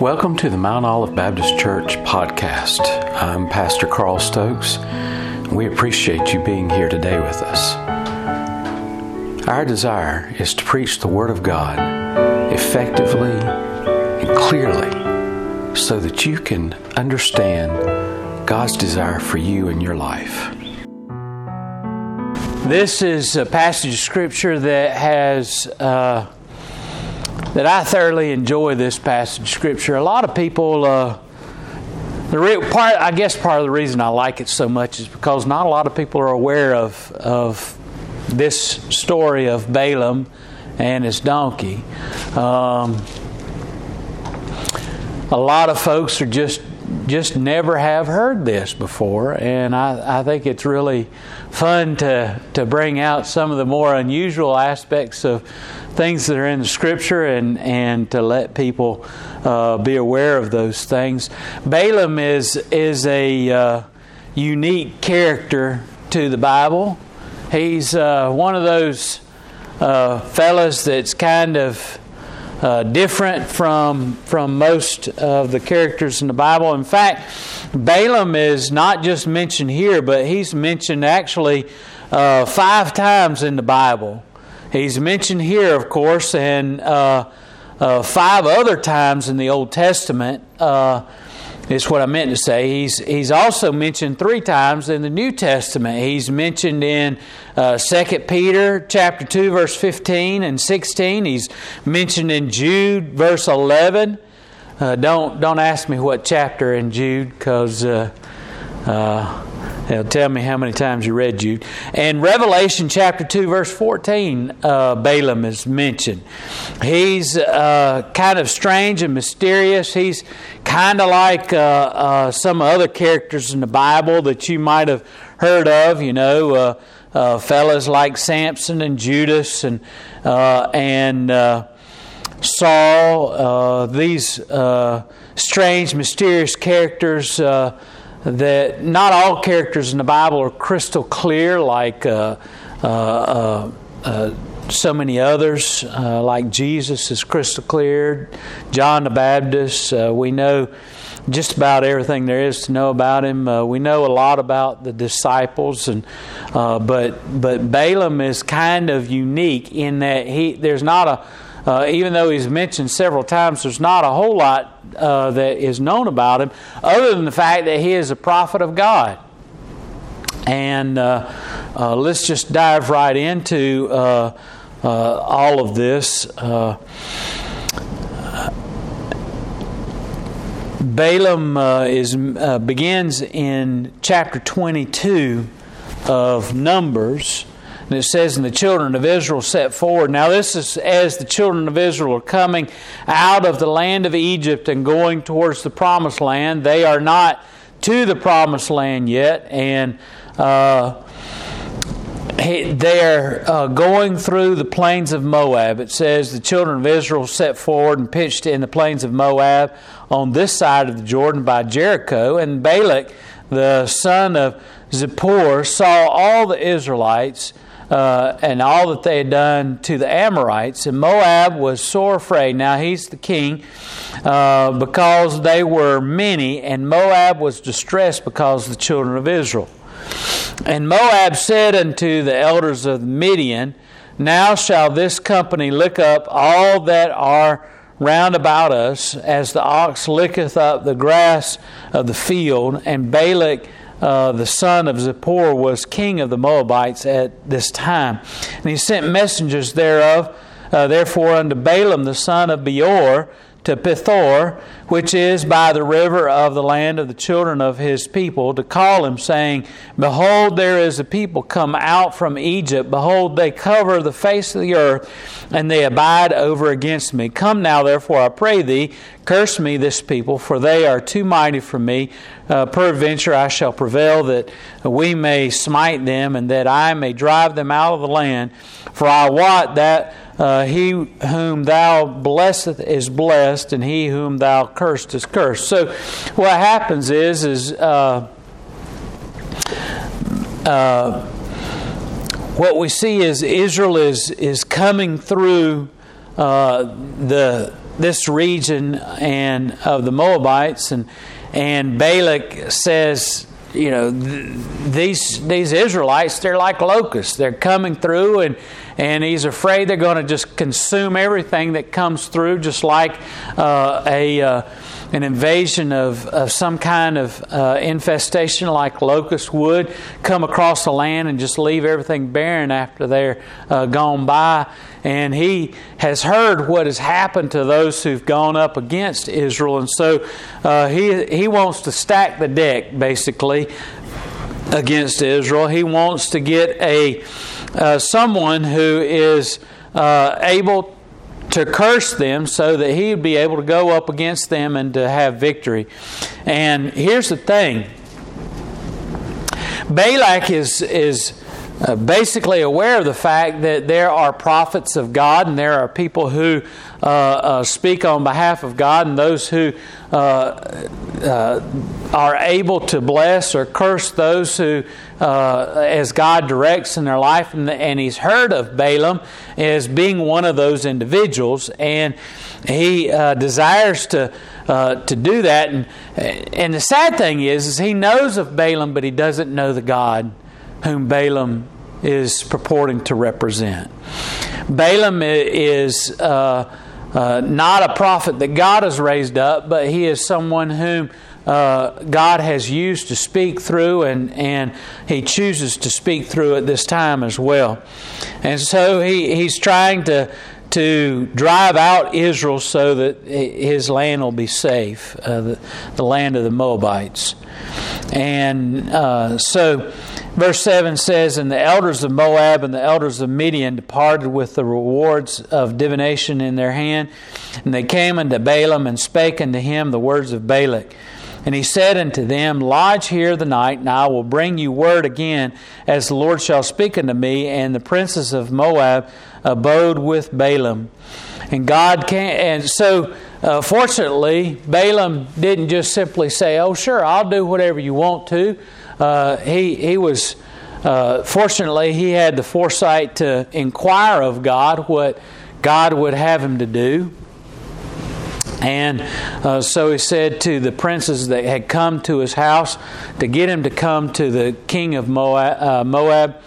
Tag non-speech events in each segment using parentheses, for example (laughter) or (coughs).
Welcome to the Mount Olive Baptist Church podcast. I'm Pastor Carl Stokes. We appreciate you being here today with us. Our desire is to preach the Word of God effectively and clearly so that you can understand God's desire for you in your life. This is a passage of Scripture that has. Uh, that I thoroughly enjoy this passage of Scripture. A lot of people, uh, the part, I guess, part of the reason I like it so much is because not a lot of people are aware of of this story of Balaam and his donkey. Um, a lot of folks are just just never have heard this before, and I, I think it's really fun to to bring out some of the more unusual aspects of things that are in the scripture and, and to let people uh, be aware of those things. Balaam is, is a uh, unique character to the Bible. He's uh, one of those uh, fellas that's kind of uh, different from, from most of the characters in the Bible. In fact, Balaam is not just mentioned here, but he's mentioned actually uh, five times in the Bible. He's mentioned here, of course, and uh, uh, five other times in the Old Testament. Is what I meant to say. He's he's also mentioned three times in the New Testament. He's mentioned in uh, Second uh, Peter chapter two, verse fifteen and sixteen. He's mentioned in Jude, verse eleven. Uh, don't don't ask me what chapter in Jude, because uh, uh Tell me how many times you read Jude. And Revelation chapter 2, verse 14, uh, Balaam is mentioned. He's uh, kind of strange and mysterious. He's kind of like uh, uh some other characters in the Bible that you might have heard of, you know, uh, uh, fellas like Samson and Judas and, and Saul, these strange, mysterious characters that not all characters in the Bible are crystal clear, like uh, uh, uh, uh so many others, uh, like Jesus is crystal clear, John the Baptist. Uh, we know just about everything there is to know about him. we know a lot about the disciples, and but but Balaam is kind of unique in that he there's not a uh, even though he's mentioned several times, there's not a whole lot uh, that is known about him other than the fact that he is a prophet of God. And uh, uh let's just dive right into uh, uh, all of this. Balaam is begins in chapter 22 of Numbers. And it says, And the children of Israel set forward. Now, this is as the children of Israel are coming out of the land of Egypt and going towards the promised land. They are not to the promised land yet. And uh, they're uh, going through the plains of Moab. It says the children of Israel set forward and pitched in the plains of Moab on this side of the Jordan by Jericho. And Balak, the son of Zippor, saw all the Israelites uh, and all that they had done to the Amorites. And Moab was sore afraid. Now he's the king uh, because they were many, and Moab was distressed because of the children of Israel. And Moab said unto the elders of Midian, Now shall this company lick up all that are round about us, as the ox licketh up the grass of the field. And Balak uh, the son of Zippor, was king of the Moabites at this time. And he sent messengers thereof, uh, therefore, unto Balaam the son of Beor to Pethor, which is by the river of the land of the children of his people, to call him, saying, Behold, there is a people come out from Egypt. Behold, they cover the face of the earth, and they abide over against me. Come now, therefore, I pray thee, curse me this people, for they are too mighty for me. Uh, peradventure I shall prevail that we may smite them, and that I may drive them out of the land. For I wot that uh, he whom thou blesseth is blessed, and he whom thou cursed is cursed. So, what happens is, is uh, uh, what we see is Israel is is coming through uh, the this region and of the Moabites, and and Balak says, you know, th- these these Israelites, they're like locusts. They're coming through, and and he's afraid they're going to just consume everything that comes through, just like uh, a uh, an invasion of, of some kind of uh, infestation like locusts would come across the land and just leave everything barren after they're uh, gone by. And he has heard what has happened to those who've gone up against Israel. And so uh, he, he wants to stack the deck, basically, against Israel. He wants to get a uh, someone who is uh, able to curse them so that he would be able to go up against them and to have victory. And here's the thing Balak is, is uh, basically aware of the fact that there are prophets of God and there are people who uh, uh, speak on behalf of God and those who uh, uh, are able to bless or curse those who, uh, as God directs in their life. And, and he's heard of Balaam as being one of those individuals, and he desires to. to do that, and and the sad thing is, is he knows of Balaam, but he doesn't know the God whom Balaam is purporting to represent. Balaam is uh, uh, not a prophet that God has raised up, but he is someone whom uh, God has used to speak through, and, and he chooses to speak through at this time as well. And so he, he's trying to to drive out Israel so that his land will be safe, uh, the, the, land of the Moabites. And uh, so Verse 7 says, And the elders of Moab and the elders of Midian departed with the rewards of divination in their hand. And they came unto Balaam and spake unto him the words of Balak. And he said unto them, Lodge here the night, and I will bring you word again, as the Lord shall speak unto me. And the princes of Moab abode with Balaam. And God came, and so uh, fortunately, Balaam didn't just simply say, Oh, sure, I'll do whatever you want to uh, he, he was, uh, fortunately, he had the foresight to inquire of God what God would have him to do. And uh, so he said to the princes that had come to his house to get him to come to the king of Moab, uh, Moab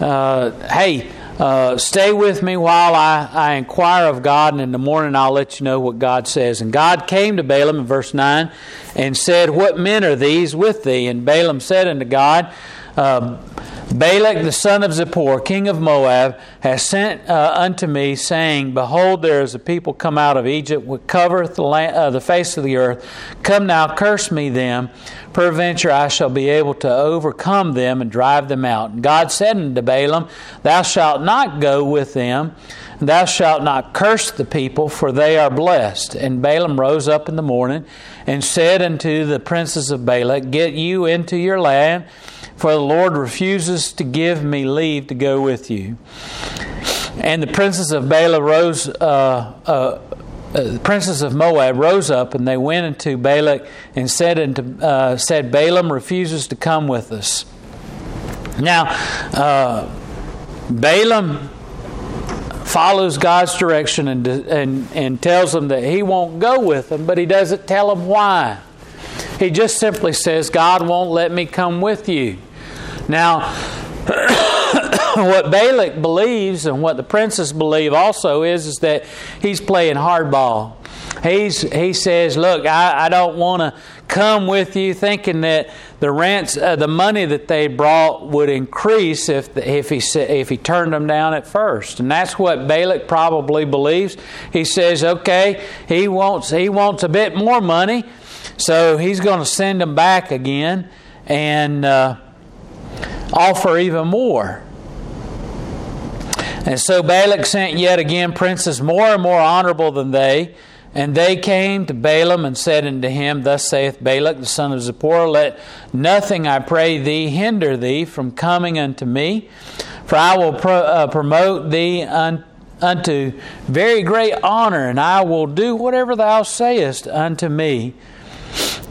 uh, hey, uh, stay with me while I, I inquire of God, and in the morning I'll let you know what God says. And God came to Balaam in verse 9 and said, What men are these with thee? And Balaam said unto God, uh, Balak the son of Zippor, king of Moab, has sent uh, unto me, saying, Behold, there is a people come out of Egypt, which covereth the, land, uh, the face of the earth. Come now, curse me them. Peradventure I shall be able to overcome them and drive them out. And God said unto Balaam, Thou shalt not go with them. Thou shalt not curse the people, for they are blessed. And Balaam rose up in the morning and said unto the princes of Balak, Get you into your land for the Lord refuses to give me leave to go with you. And the princes of Bala rose, uh, uh, uh, the princes of Moab rose up, and they went into Balak and said unto uh, said Balaam refuses to come with us. Now, uh, Balaam follows God's direction and, and, and tells them that he won't go with them, but he doesn't tell them why. He just simply says, God won't let me come with you. Now, (coughs) what Balak believes and what the princes believe also is, is that he's playing hardball. He's, he says, Look, I, I don't want to come with you thinking that the rents, uh, the money that they brought would increase if, the, if, he, if he turned them down at first. And that's what Balak probably believes. He says, Okay, he wants, he wants a bit more money, so he's going to send them back again. And. Uh, offer even more. And so Balak sent yet again princes more and more honorable than they. And they came to Balaam and said unto him, Thus saith Balak the son of Zippor, Let nothing, I pray thee, hinder thee from coming unto me, for I will pro- uh, promote thee un- unto very great honor, and I will do whatever thou sayest unto me.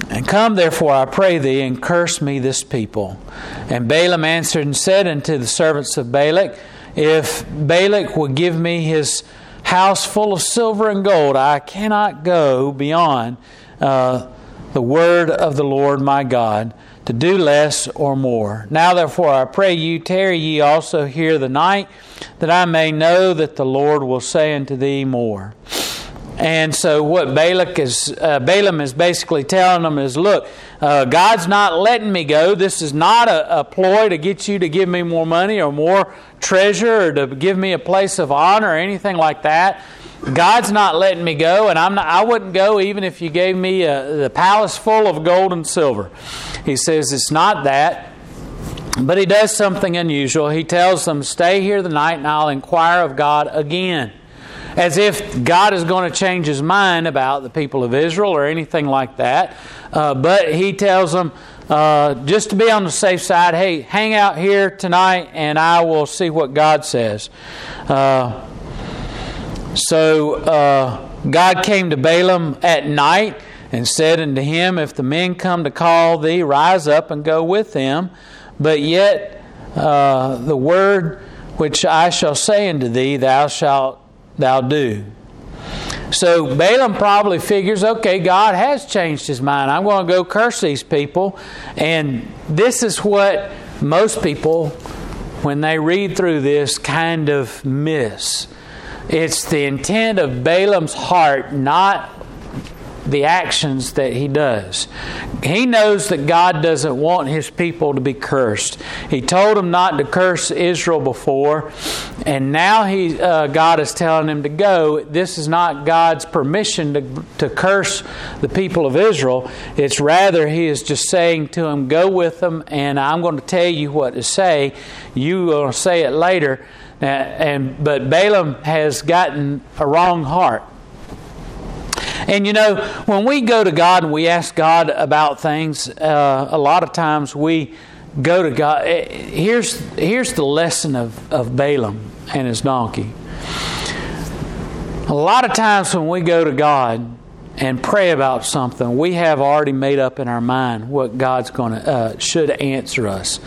And come therefore, I pray thee, and curse me this people. And Balaam answered and said unto the servants of Balak, If Balak will give me his house full of silver and gold. I cannot go beyond uh, the word of the Lord my God to do less or more. Now, therefore, I pray you, tarry ye also here the night, that I may know that the Lord will say unto thee more. And so, what Balak is, uh, Balaam is basically telling them is, look, uh, God's not letting me go. This is not a, a, ploy to get you to give me more money or more treasure or to give me a place of honor or anything like that. God's not letting me go, and I'm not, I wouldn't go even if you gave me a, the palace full of gold and silver. He says it's not that. But he does something unusual. He tells them, Stay here the night, and I'll inquire of God again. As if God is going to change his mind about the people of Israel or anything like that. Uh, but he tells them, uh, just to be on the safe side, hey, hang out here tonight and I will see what God says. Uh, so uh, God came to Balaam at night and said unto him, If the men come to call thee, rise up and go with them. But yet uh, the word which I shall say unto thee, thou shalt thou do. So Balaam probably figures, okay, God has changed his mind. I'm going to go curse these people. And this is what most people, when they read through this, kind of miss. It's the intent of Balaam's heart, not the actions that he does. He knows that God doesn't want his people to be cursed. He told him not to curse Israel before, and now he, uh, God is telling him to go. This is not God's permission to, to curse the people of Israel. It's rather he is just saying to him, Go with them, and I'm going to tell you what to say. You will say it later and but Balaam has gotten a wrong heart. And you know, when we go to God and we ask God about things, uh, a lot of times we go to God. Eh, here's here's the lesson of, of Balaam and his donkey. A lot of times when we go to God, and pray about something, we have already made up in our mind what God's going to uh, should answer us.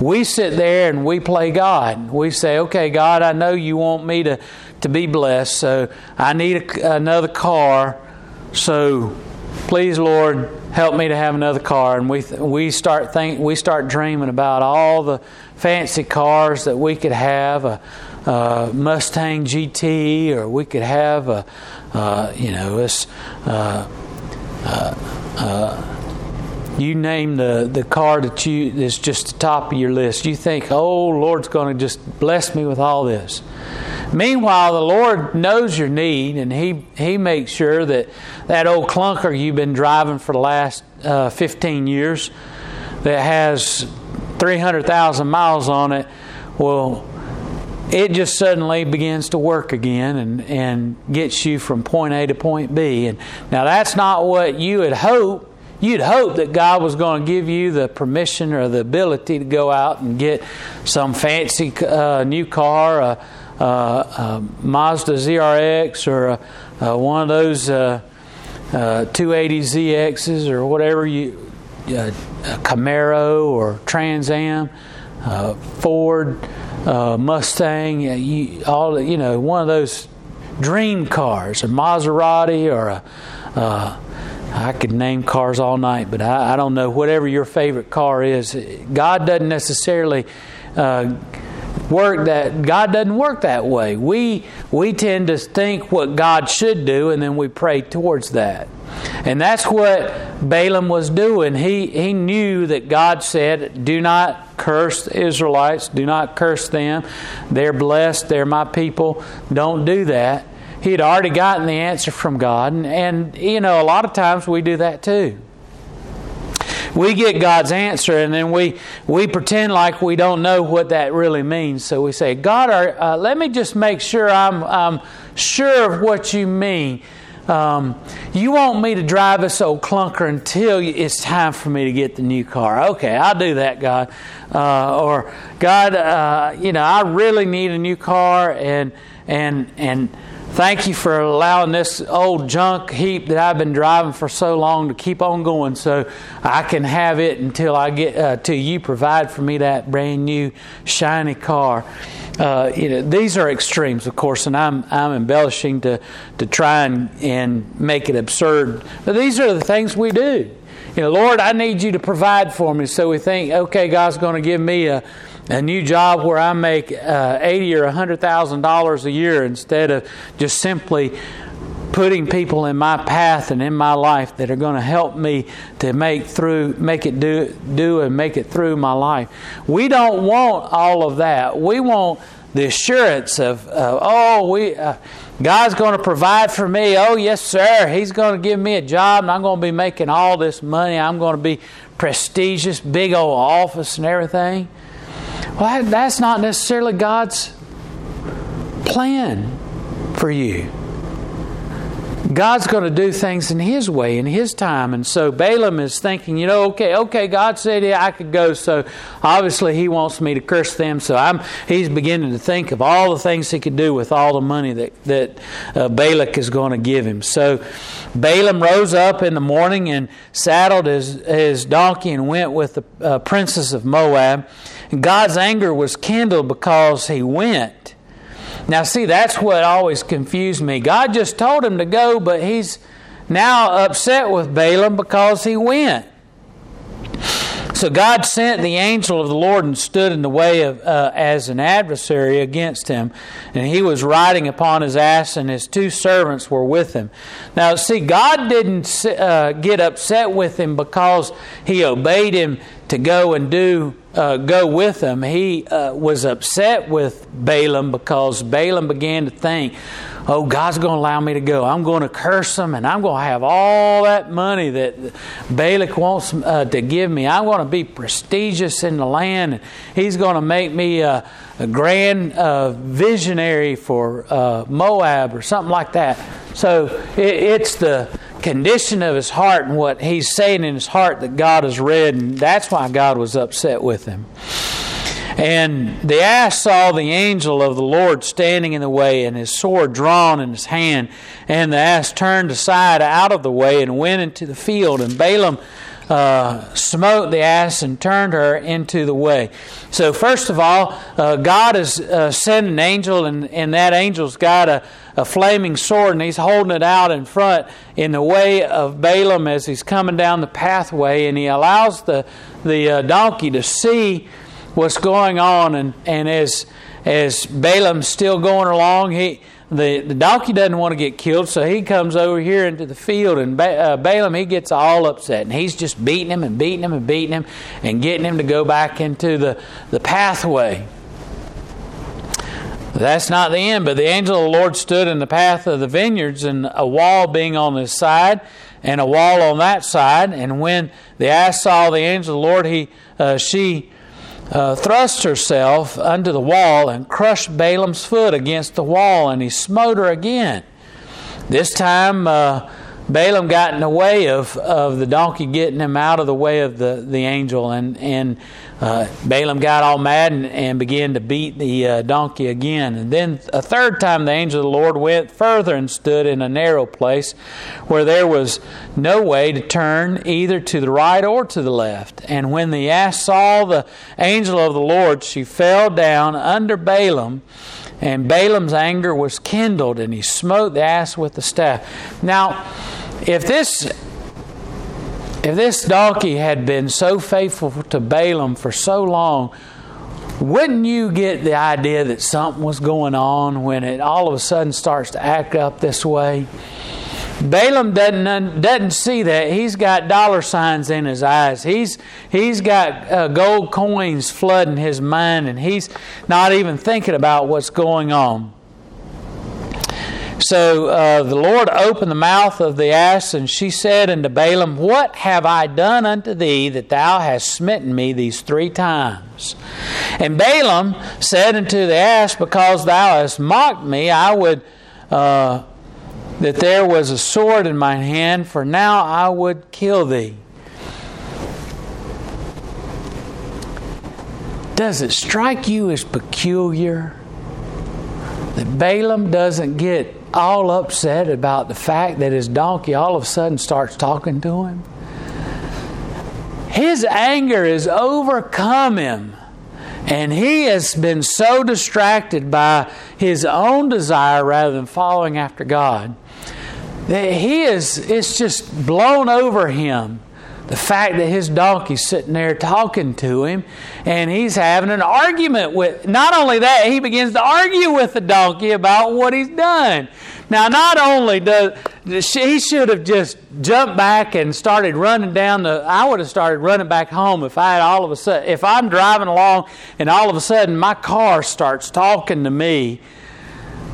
We sit there and we play God. We say, "Okay, God, I know you want me to to be blessed, so I need a, another car. So please, Lord, help me to have another car." And we we start think we start dreaming about all the fancy cars that we could have. A, Mustang GT, or we could have a, you know, this. Uh, uh, uh, you name the, the car that you that's just the top of your list. You think, oh, Lord's going to just bless me with all this. Meanwhile, the Lord knows your need, and He He makes sure that that old clunker you've been driving for the last uh, 15 years, that has 300,000 miles on it, will it just suddenly begins to work again and, and gets you from point A to point B. And now that's not what you had hoped. You'd hope that God was going to give you the permission or the ability to go out and get some fancy uh, new car, a, Mazda ZRX, or a, one of those uh, uh, 280ZXs, or whatever you, uh, Camaro or Trans Am, uh, Ford uh, Mustang, you, all you know, one of those dream cars, a Maserati or a. Uh, I could name cars all night, but I, I, don't know. Whatever your favorite car is, God doesn't necessarily uh, work that. God doesn't work that way. We we tend to think what God should do, and then we pray towards that. And that's what Balaam was doing. He, he knew that God said, Do not curse the Israelites, do not curse them. They're blessed, they're my people. Don't do that. He had already gotten the answer from God. And, and you know, a lot of times we do that too. We get God's answer and then we, we pretend like we don't know what that really means. So we say, God, uh, let me just make sure I'm, I'm sure of what you mean. Um, you want me to drive this old clunker until it's time for me to get the new car. Okay, I'll do that, God. Uh, or God, uh, you know, I really need a new car, and and and Thank you for allowing this old junk heap that I've been driving for so long to keep on going, so I can have it until I get uh, till you provide for me that brand new shiny car. Uh, you know, these are extremes, of course, and I'm I'm embellishing to to try and, and make it absurd. But these are the things we do. You know, Lord, I need you to provide for me. So we think, okay, God's going to give me a a new job where I make uh, eighty or hundred thousand dollars a year instead of just simply putting people in my path and in my life that are going to help me to make through make it do do and make it through my life. We don't want all of that. We want the assurance of uh, oh we uh, God's going to provide for me. Oh yes sir, he's going to give me a job and I'm going to be making all this money. I'm going to be prestigious, big old office and everything. Well, that's not necessarily God's plan for you. God's going to do things in His way, in His time. And so Balaam is thinking, you know, okay, okay, God said yeah, I could go, so obviously He wants me to curse them. So I'm, he's beginning to think of all the things he could do with all the money that, that uh, Balak is going to give him. So Balaam rose up in the morning and saddled his, his donkey and went with the uh, princess of Moab. God's anger was kindled because he went. Now, see, that's what always confused me. God just told him to go, but he's now upset with Balaam because he went. So God sent the angel of the Lord and stood in the way of uh, as an adversary against him, and he was riding upon his ass, and his two servants were with him. Now, see, God didn't uh, get upset with him because he obeyed him to go and do uh, go with him. He uh, was upset with Balaam because Balaam began to think, "Oh, God's going to allow me to go. I'm going to curse him, and I'm going to have all that money that Balak wants uh, to give me. I'm going to be prestigious in the land, and he's going to make me a, a grand uh, visionary for uh, Moab or something like that." So it, it's the condition of his heart and what he's saying in his heart that God has read, and that's why God was upset with him. And the ass saw the angel of the Lord standing in the way, and his sword drawn in his hand. And the ass turned aside out of the way and went into the field. And Balaam uh, smote the ass and turned her into the way. So, first of all, uh, God has uh, sent an angel, and, and that angel's got a, a flaming sword, and he's holding it out in front in the way of Balaam as he's coming down the pathway, and he allows the, the uh, donkey to see what's going on. And, and as, as Balaam's still going along, he the, the donkey doesn't want to get killed, so he comes over here into the field, and ba- uh, Balaam he gets all upset, and he's just beating him and beating him and beating him, and getting him to go back into the, the pathway. That's not the end, but the angel of the Lord stood in the path of the vineyards, and a wall being on this side, and a wall on that side. And when the ass saw the angel of the Lord, he uh, she uh, thrust herself unto the wall and crushed Balaam's foot against the wall, and he smote her again. This time, uh, Balaam got in the way of, of the donkey getting him out of the way of the, the angel, and, and uh, Balaam got all mad and, and began to beat the uh, donkey again. And then a third time the angel of the Lord went further and stood in a narrow place where there was no way to turn either to the right or to the left. And when the ass saw the angel of the Lord, she fell down under Balaam. And Balaam's anger was kindled, and he smote the ass with the staff. Now, if this if this donkey had been so faithful to Balaam for so long, wouldn't you get the idea that something was going on when it all of a sudden starts to act up this way? Balaam doesn't doesn't see that. He's got dollar signs in his eyes. He's he's got uh, gold coins flooding his mind, and he's not even thinking about what's going on. So uh, the Lord opened the mouth of the ass, and she said unto Balaam, What have I done unto thee that thou hast smitten me these three times? And Balaam said unto the ass, Because thou hast mocked me, I would uh, that there was a sword in my hand, for now I would kill thee. Does it strike you as peculiar that Balaam doesn't get all upset about the fact that his donkey all of a sudden starts talking to him? His anger has overcome him. And he has been so distracted by his own desire rather than following after God that he is, it's just blown over him the fact that his donkey's sitting there talking to him and he's having an argument with not only that he begins to argue with the donkey about what he's done. Now not only does he should have just jumped back and started running down the i would have started running back home if i had all of a sudden if i'm driving along and all of a sudden my car starts talking to me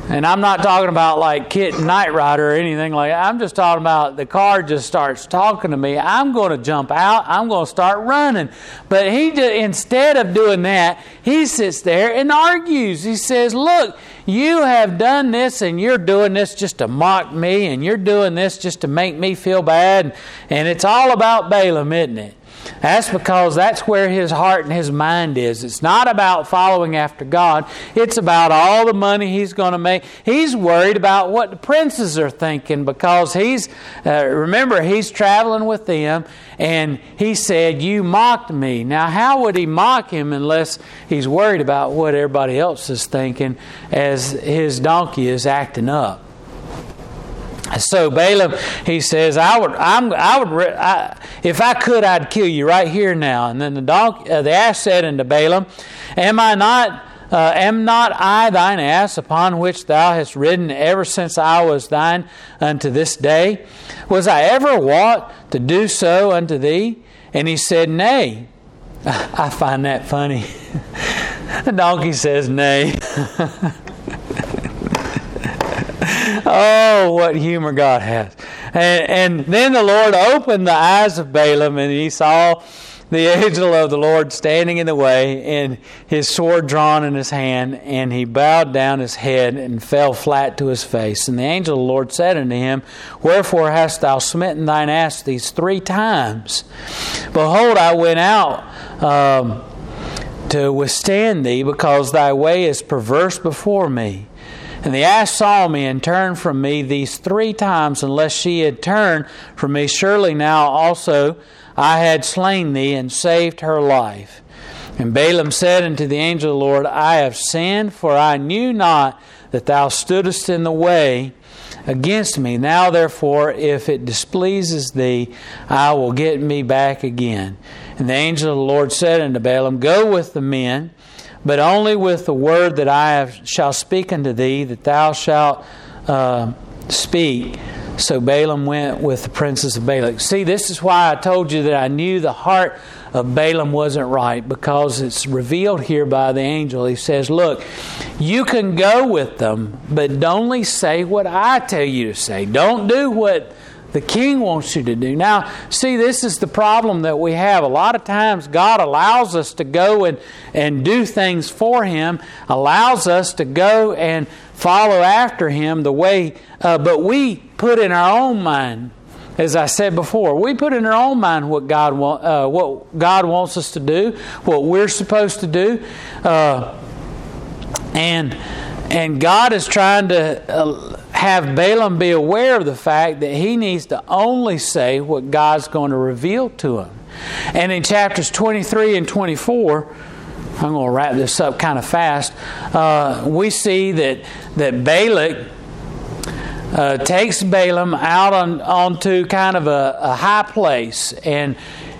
and I'm not talking about like Kit Knight Rider or anything like that. I'm just talking about the car just starts talking to me. I'm going to jump out. I'm going to start running. But he just, instead of doing that, he sits there and argues. He says, "Look, you have done this and you're doing this just to mock me and you're doing this just to make me feel bad. And it's all about Balaam, isn't it? That's because that's where his heart and his mind is. It's not about following after God, it's about all the money he's going to make. He's worried about what the princes are thinking because he's, uh, remember, he's traveling with them and he said, You mocked me. Now, how would he mock him unless he's worried about what everybody else is thinking as his donkey is acting up? So Balaam, he says, "I would, I'm, I would, I, if I could, I'd kill you right here now." And then the dog, uh, the ass said unto Balaam, "Am I not, uh, am not I thine ass upon which thou hast ridden ever since I was thine unto this day? Was I ever wont to do so unto thee?" And he said, "Nay." (laughs) I find that funny. (laughs) the donkey says, "Nay." (laughs) oh, what humor God has. And, and then the Lord opened the eyes of Balaam, and he saw the angel of the Lord standing in the way, and his sword drawn in his hand, and he bowed down his head and fell flat to his face. And the angel of the Lord said unto him, Wherefore hast thou smitten thine ass these three times? Behold, I went out. Um, to withstand thee, because thy way is perverse before me. And the ass saw me and turned from me these three times, unless she had turned from me. Surely now also I had slain thee and saved her life. And Balaam said unto the angel of the Lord, I have sinned, for I knew not that thou stoodest in the way against me. Now, therefore, if it displeases thee, I will get me back again. And the angel of the Lord said unto Balaam, Go with the men but only with the word that I have, shall speak unto thee, that thou shalt uh, speak. So Balaam went with the princes of Balak. See, this is why I told you that I knew the heart of Balaam wasn't right, because it's revealed here by the angel. He says, Look, you can go with them, but only say what I tell you to say. Don't do what the king wants you to do. Now, see, this is the problem that we have. A lot of times, God allows us to go and, and do things for Him, allows us to go and follow after Him the way, uh, but we put in our own mind, as I said before, we put in our own mind what God, uh, what God wants us to do, what we're supposed to do. Uh, and and God is trying to uh, have Balaam be aware of the fact that he needs to only say what God's going to reveal to him. And in chapters 23 and 24, I'm going to wrap this up kind of fast. Uh, we see that that Balak uh, takes Balaam out on onto kind of a, a high place, and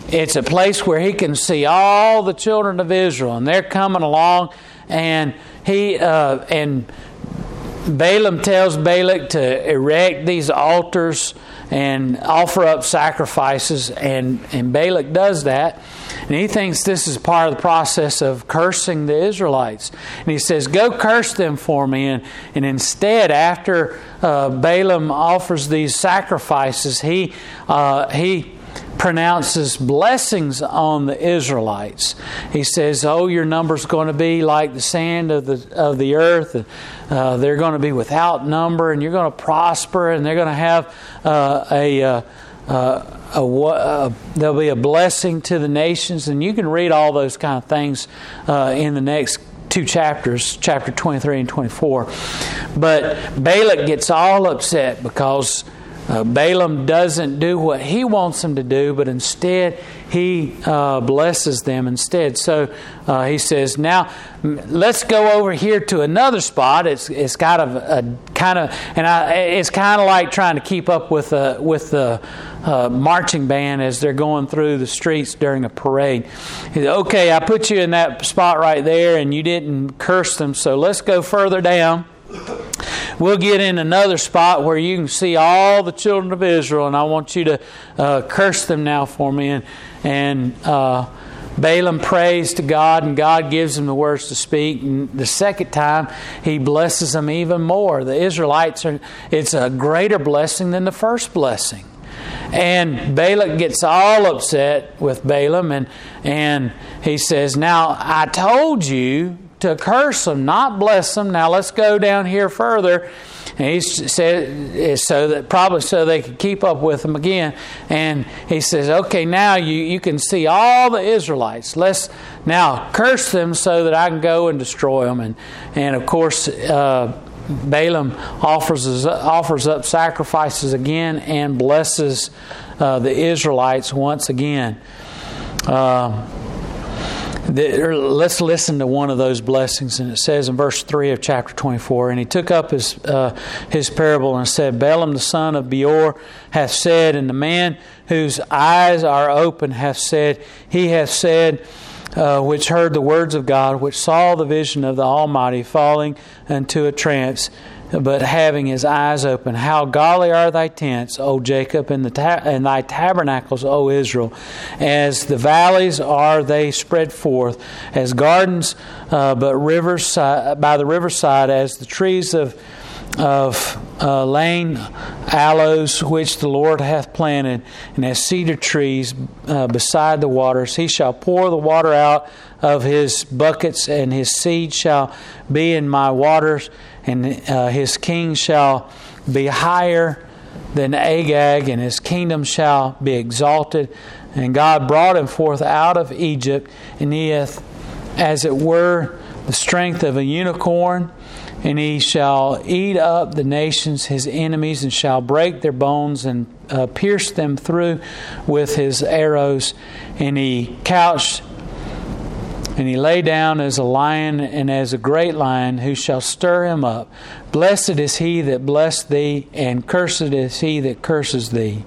it's a place where he can see all the children of Israel, and they're coming along, and he uh, and Balaam tells Balak to erect these altars and offer up sacrifices, and, and Balak does that. And he thinks this is part of the process of cursing the Israelites. And he says, Go curse them for me. And, and instead, after uh, Balaam offers these sacrifices, he, uh, he pronounces blessings on the Israelites. He says, "Oh, your number's going to be like the sand of the of the earth. Uh, they're going to be without number, and you're going to prosper, and they're going to have uh, a." Uh, uh a, uh, there'll be a blessing to the nations, and you can read all those kind of things uh, in the next two chapters, chapter 23 and 24. But Balak gets all upset because uh, Balaam doesn't do what he wants them to do, but instead he uh, blesses them instead. So uh, he says, "Now let's go over here to another spot. It's it's got a, a kind of and I, it's kind of like trying to keep up with the with the uh, marching band as they're going through the streets during a parade. Said, okay, I put you in that spot right there, and you didn't curse them. So let's go further down." We'll get in another spot where you can see all the children of Israel, and I want you to uh, curse them now for me. And, and uh, Balaam prays to God, and God gives him the words to speak. And the second time, he blesses them even more. The Israelites are, it's a greater blessing than the first blessing. And Balak gets all upset with Balaam, and, and he says, Now, I told you to curse them, not bless them. Now let's go down here further. And he said so that probably so they could keep up with them again. And he says, "Okay, now you, you can see all the Israelites. Let's now curse them so that I can go and destroy them." And and of course. Uh, Balaam offers offers up sacrifices again and blesses uh, the Israelites once again. Uh, let's listen to one of those blessings. And it says in verse 3 of chapter 24 And he took up his, uh, his parable and said, Balaam the son of Beor hath said, and the man whose eyes are open hath said, He hath said, uh, which heard the words of God, which saw the vision of the Almighty falling into a trance but having his eyes open. How godly are thy tents, O Jacob, and, ta- and thy tabernacles, O Israel. As the valleys are they spread forth, as gardens, uh, but rivers by the riverside, as the trees of of uh, lane aloes which the Lord hath planted, and as cedar trees uh, beside the waters. He shall pour the water out of his buckets, and his seed shall be in my waters, and uh, his king shall be higher than Agag, and his kingdom shall be exalted. And God brought him forth out of Egypt, and he hath, as it were, the strength of a unicorn. And he shall eat up the nations, his enemies, and shall break their bones and uh, pierce them through with his arrows. And he couched and he lay down as a lion and as a great lion, who shall stir him up. Blessed is he that blessed thee, and cursed is he that curses thee.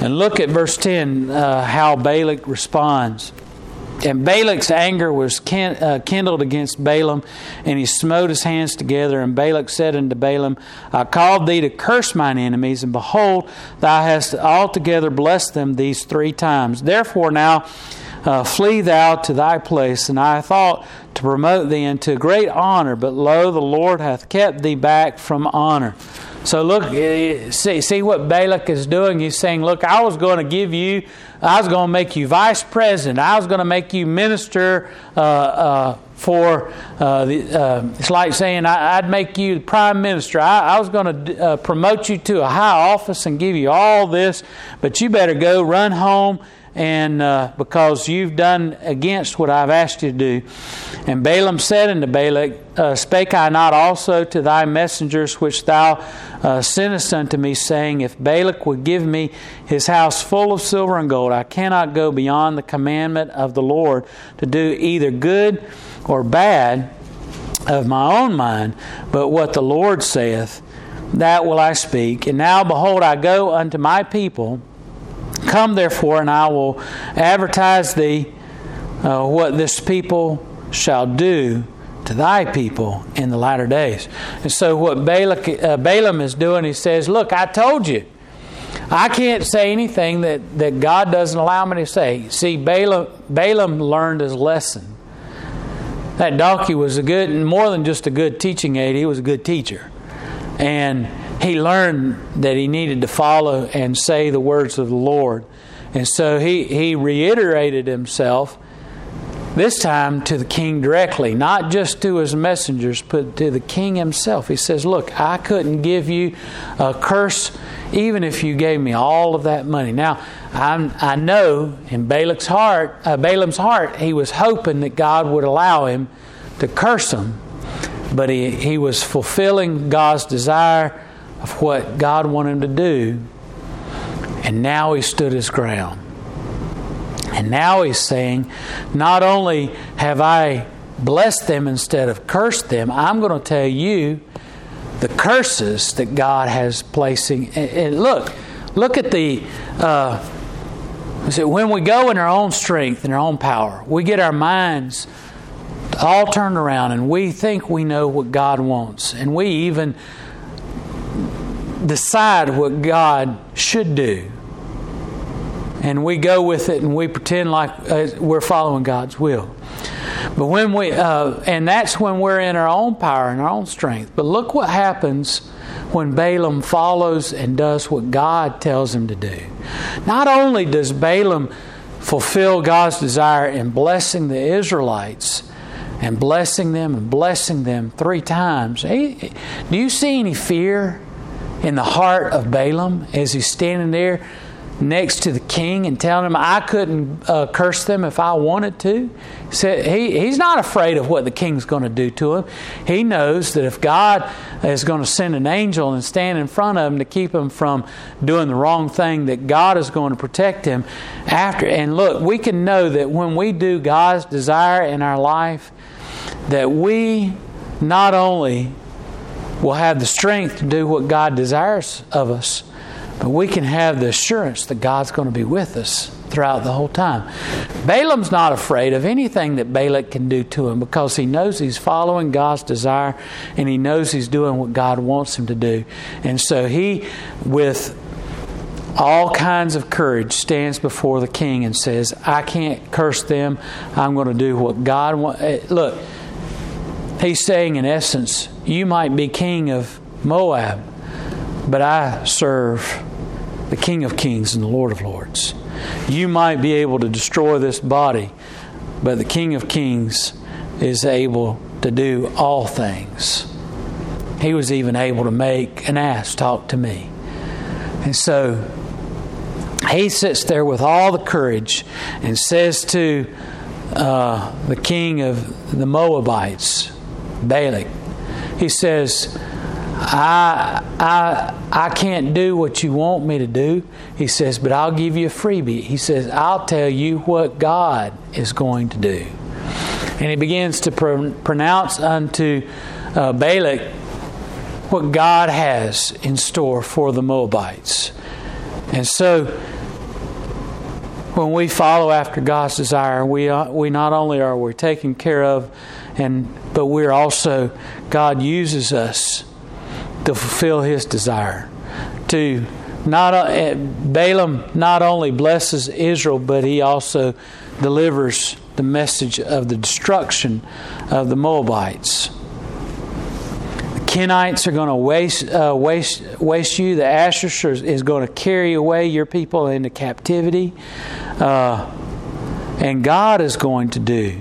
And look at verse 10, uh, how Balak responds. And Balak's anger was uh, kindled against Balaam, and he smote his hands together. And Balak said unto Balaam, I called thee to curse mine enemies, and behold, thou hast altogether blessed them these three times. Therefore now uh, Flee thou to thy place, and I thought to promote thee into great honor, but lo, the Lord hath kept thee back from honor. So look, see, see what Balak is doing. He's saying, Look, I was going to give you, I was going to make you vice president, I was going to make you minister uh, uh, for, uh, the, uh, it's like saying, I, would make you prime minister. I, I was going to uh, promote you to a high office and give you all this, but you better go run home and uh, because you've done against what I've asked you to do. And Balaam said unto Balak, uh, Spake I not also to thy messengers which thou uh, sentest unto me, saying, If Balak would give me his house full of silver and gold, I cannot go beyond the commandment of the Lord to do either good or bad of my own mind, but what the Lord saith, that will I speak. And now, behold, I go unto my people Come therefore, and I will advertise thee uh, what this people shall do to thy people in the latter days. And so, what Balak, uh, Balaam is doing, he says, Look, I told you. I can't say anything that, that God doesn't allow me to say. See, Balaam, Balaam learned his lesson. That donkey was a good, more than just a good teaching aid, he was a good teacher. And he learned that he needed to follow and say the words of the Lord. And so he, he reiterated himself, this time to the king directly, not just to his messengers, but to the king himself. He says, Look, I couldn't give you a curse even if you gave me all of that money. Now, I'm, i know in Balak's heart, uh, Balaam's heart, he was hoping that God would allow him to curse him, but he, he was fulfilling God's desire of what God wanted him to do, and now he stood his ground. And now he's saying, Not only have I blessed them instead of cursed them, I'm going to tell you the curses that God has placing. And look, look at the. Uh, when we go in our own strength and our own power, we get our minds all turned around and we think we know what God wants. And we even decide what God should do. And we go with it and we pretend like uh, we're following God's will. But when we, uh, and that's when we're in our own power and our own strength. But look what happens when Balaam follows and does what God tells him to do. Not only does Balaam fulfill God's desire in blessing the Israelites and blessing them and blessing them three times, do you see any fear in the heart of Balaam as he's standing there? next to the king and telling him I couldn't uh, curse them if I wanted to. So he, he's not afraid of what the king's going to do to him. He knows that if God is going to send an angel and stand in front of him to keep him from doing the wrong thing, that God is going to protect him after. And look, we can know that when we do God's desire in our life, that we not only will have the strength to do what God desires of us, but we can have the assurance that God's going to be with us throughout the whole time. Balaam's not afraid of anything that Balak can do to him because he knows he's following God's desire and he knows he's doing what God wants him to do. And so he, with all kinds of courage, stands before the king and says, I can't curse them. I'm going to do what God wants. Look, he's saying, in essence, you might be king of Moab but I serve the King of Kings and the Lord of Lords. You might be able to destroy this body, but the King of Kings is able to do all things. He was even able to make an ass talk to me. And so he sits there with all the courage and says to uh, the king of the Moabites, Balak, he says, I, I, I can't do what you want me to do. He says, but I'll give you a freebie. He says, I'll tell you what God is going to do. And he begins to pro- pronounce unto uh, Balak what God has in store for the Moabites. And so, when we follow after God's desire, we, are, we not only are we taken care of, and but we're also God uses us to fulfill his desire. To not uh, Balaam not only blesses Israel, but he also delivers the message of the destruction of the Moabites. The Kenites are going to waste, uh, waste, waste you. The Asshur is going to carry away your people into captivity. Uh, and God is going to do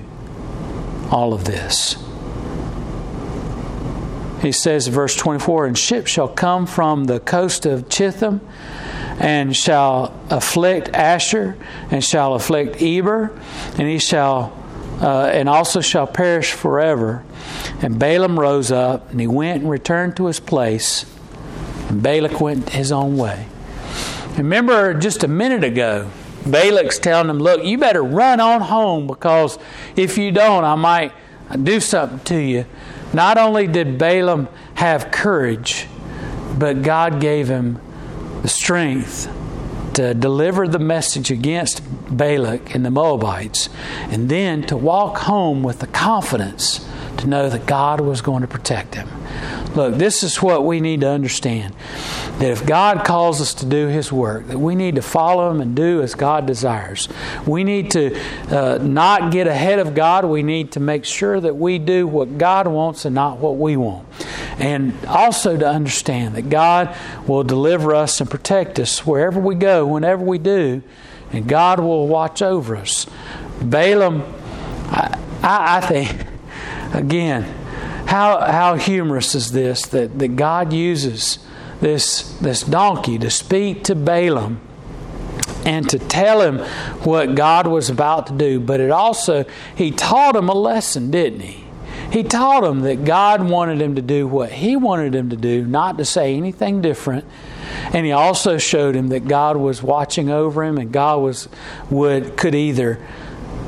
all of this. He says verse 24 and ships shall come from the coast of Chittim and shall afflict Asshur and shall afflict eber and he shall uh, and also shall perish forever. And balaam rose up and he went and returned to his place and balak went his own way. Remember just a minute ago balak's telling him look you better run on home because if you don't i might do something to you. Not only did Balaam have courage, but God gave him the strength to deliver the message against Balak and the Moabites, and then to walk home with the confidence to know that God was going to protect him. Look, this is what we need to understand that if God calls us to do His work, that we need to follow Him and do as God desires. We need to uh, not get ahead of God. We need to make sure that we do what God wants and not what we want. And also to understand that God will deliver us and protect us wherever we go, whenever we do, and God will watch over us. Balaam, I, I, I think, again, how, how humorous is this that, that God uses this, this donkey to speak to Balaam and to tell him what God was about to do. But it also, he taught him a lesson, didn't he? He taught him that God wanted him to do what he wanted him to do, not to say anything different. And he also showed him that God was watching over him and God was would could either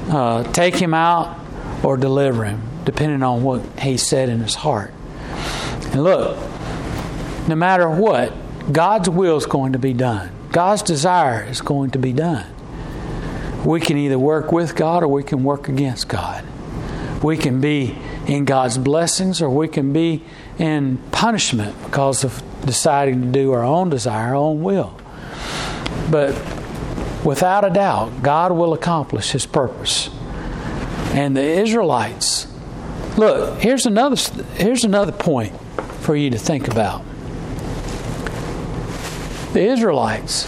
uh, take him out or deliver him, depending on what he said in his heart. And look, no matter what, God's will is going to be done. God's desire is going to be done. We can either work with God or we can work against God. We can be in God's blessings or we can be in punishment because of deciding to do our own desire, our own will. But without a doubt, God will accomplish His purpose. And the Israelites, look, here's another, here's another point for you to think about. The Israelites,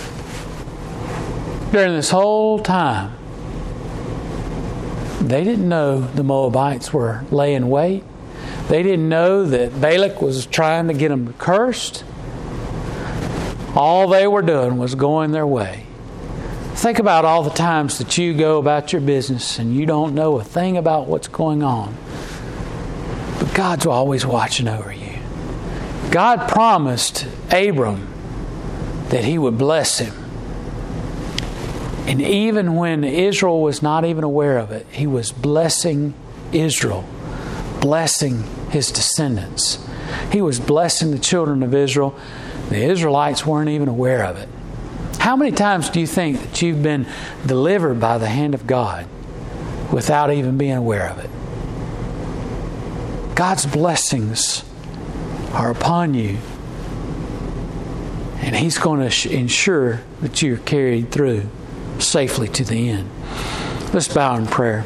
during this whole time, they didn't know the Moabites were laying wait. They didn't know that Balak was trying to get them cursed. All they were doing was going their way. Think about all the times that you go about your business and you don't know a thing about what's going on. But God's always watching over you. God promised Abram that he would bless him. And even when Israel was not even aware of it, he was blessing Israel, blessing his descendants. He was blessing the children of Israel. The Israelites weren't even aware of it. How many times do you think that you've been delivered by the hand of God without even being aware of it? God's blessings are upon you, and He's going to ensure that you're carried through safely to the end. Let's bow in prayer.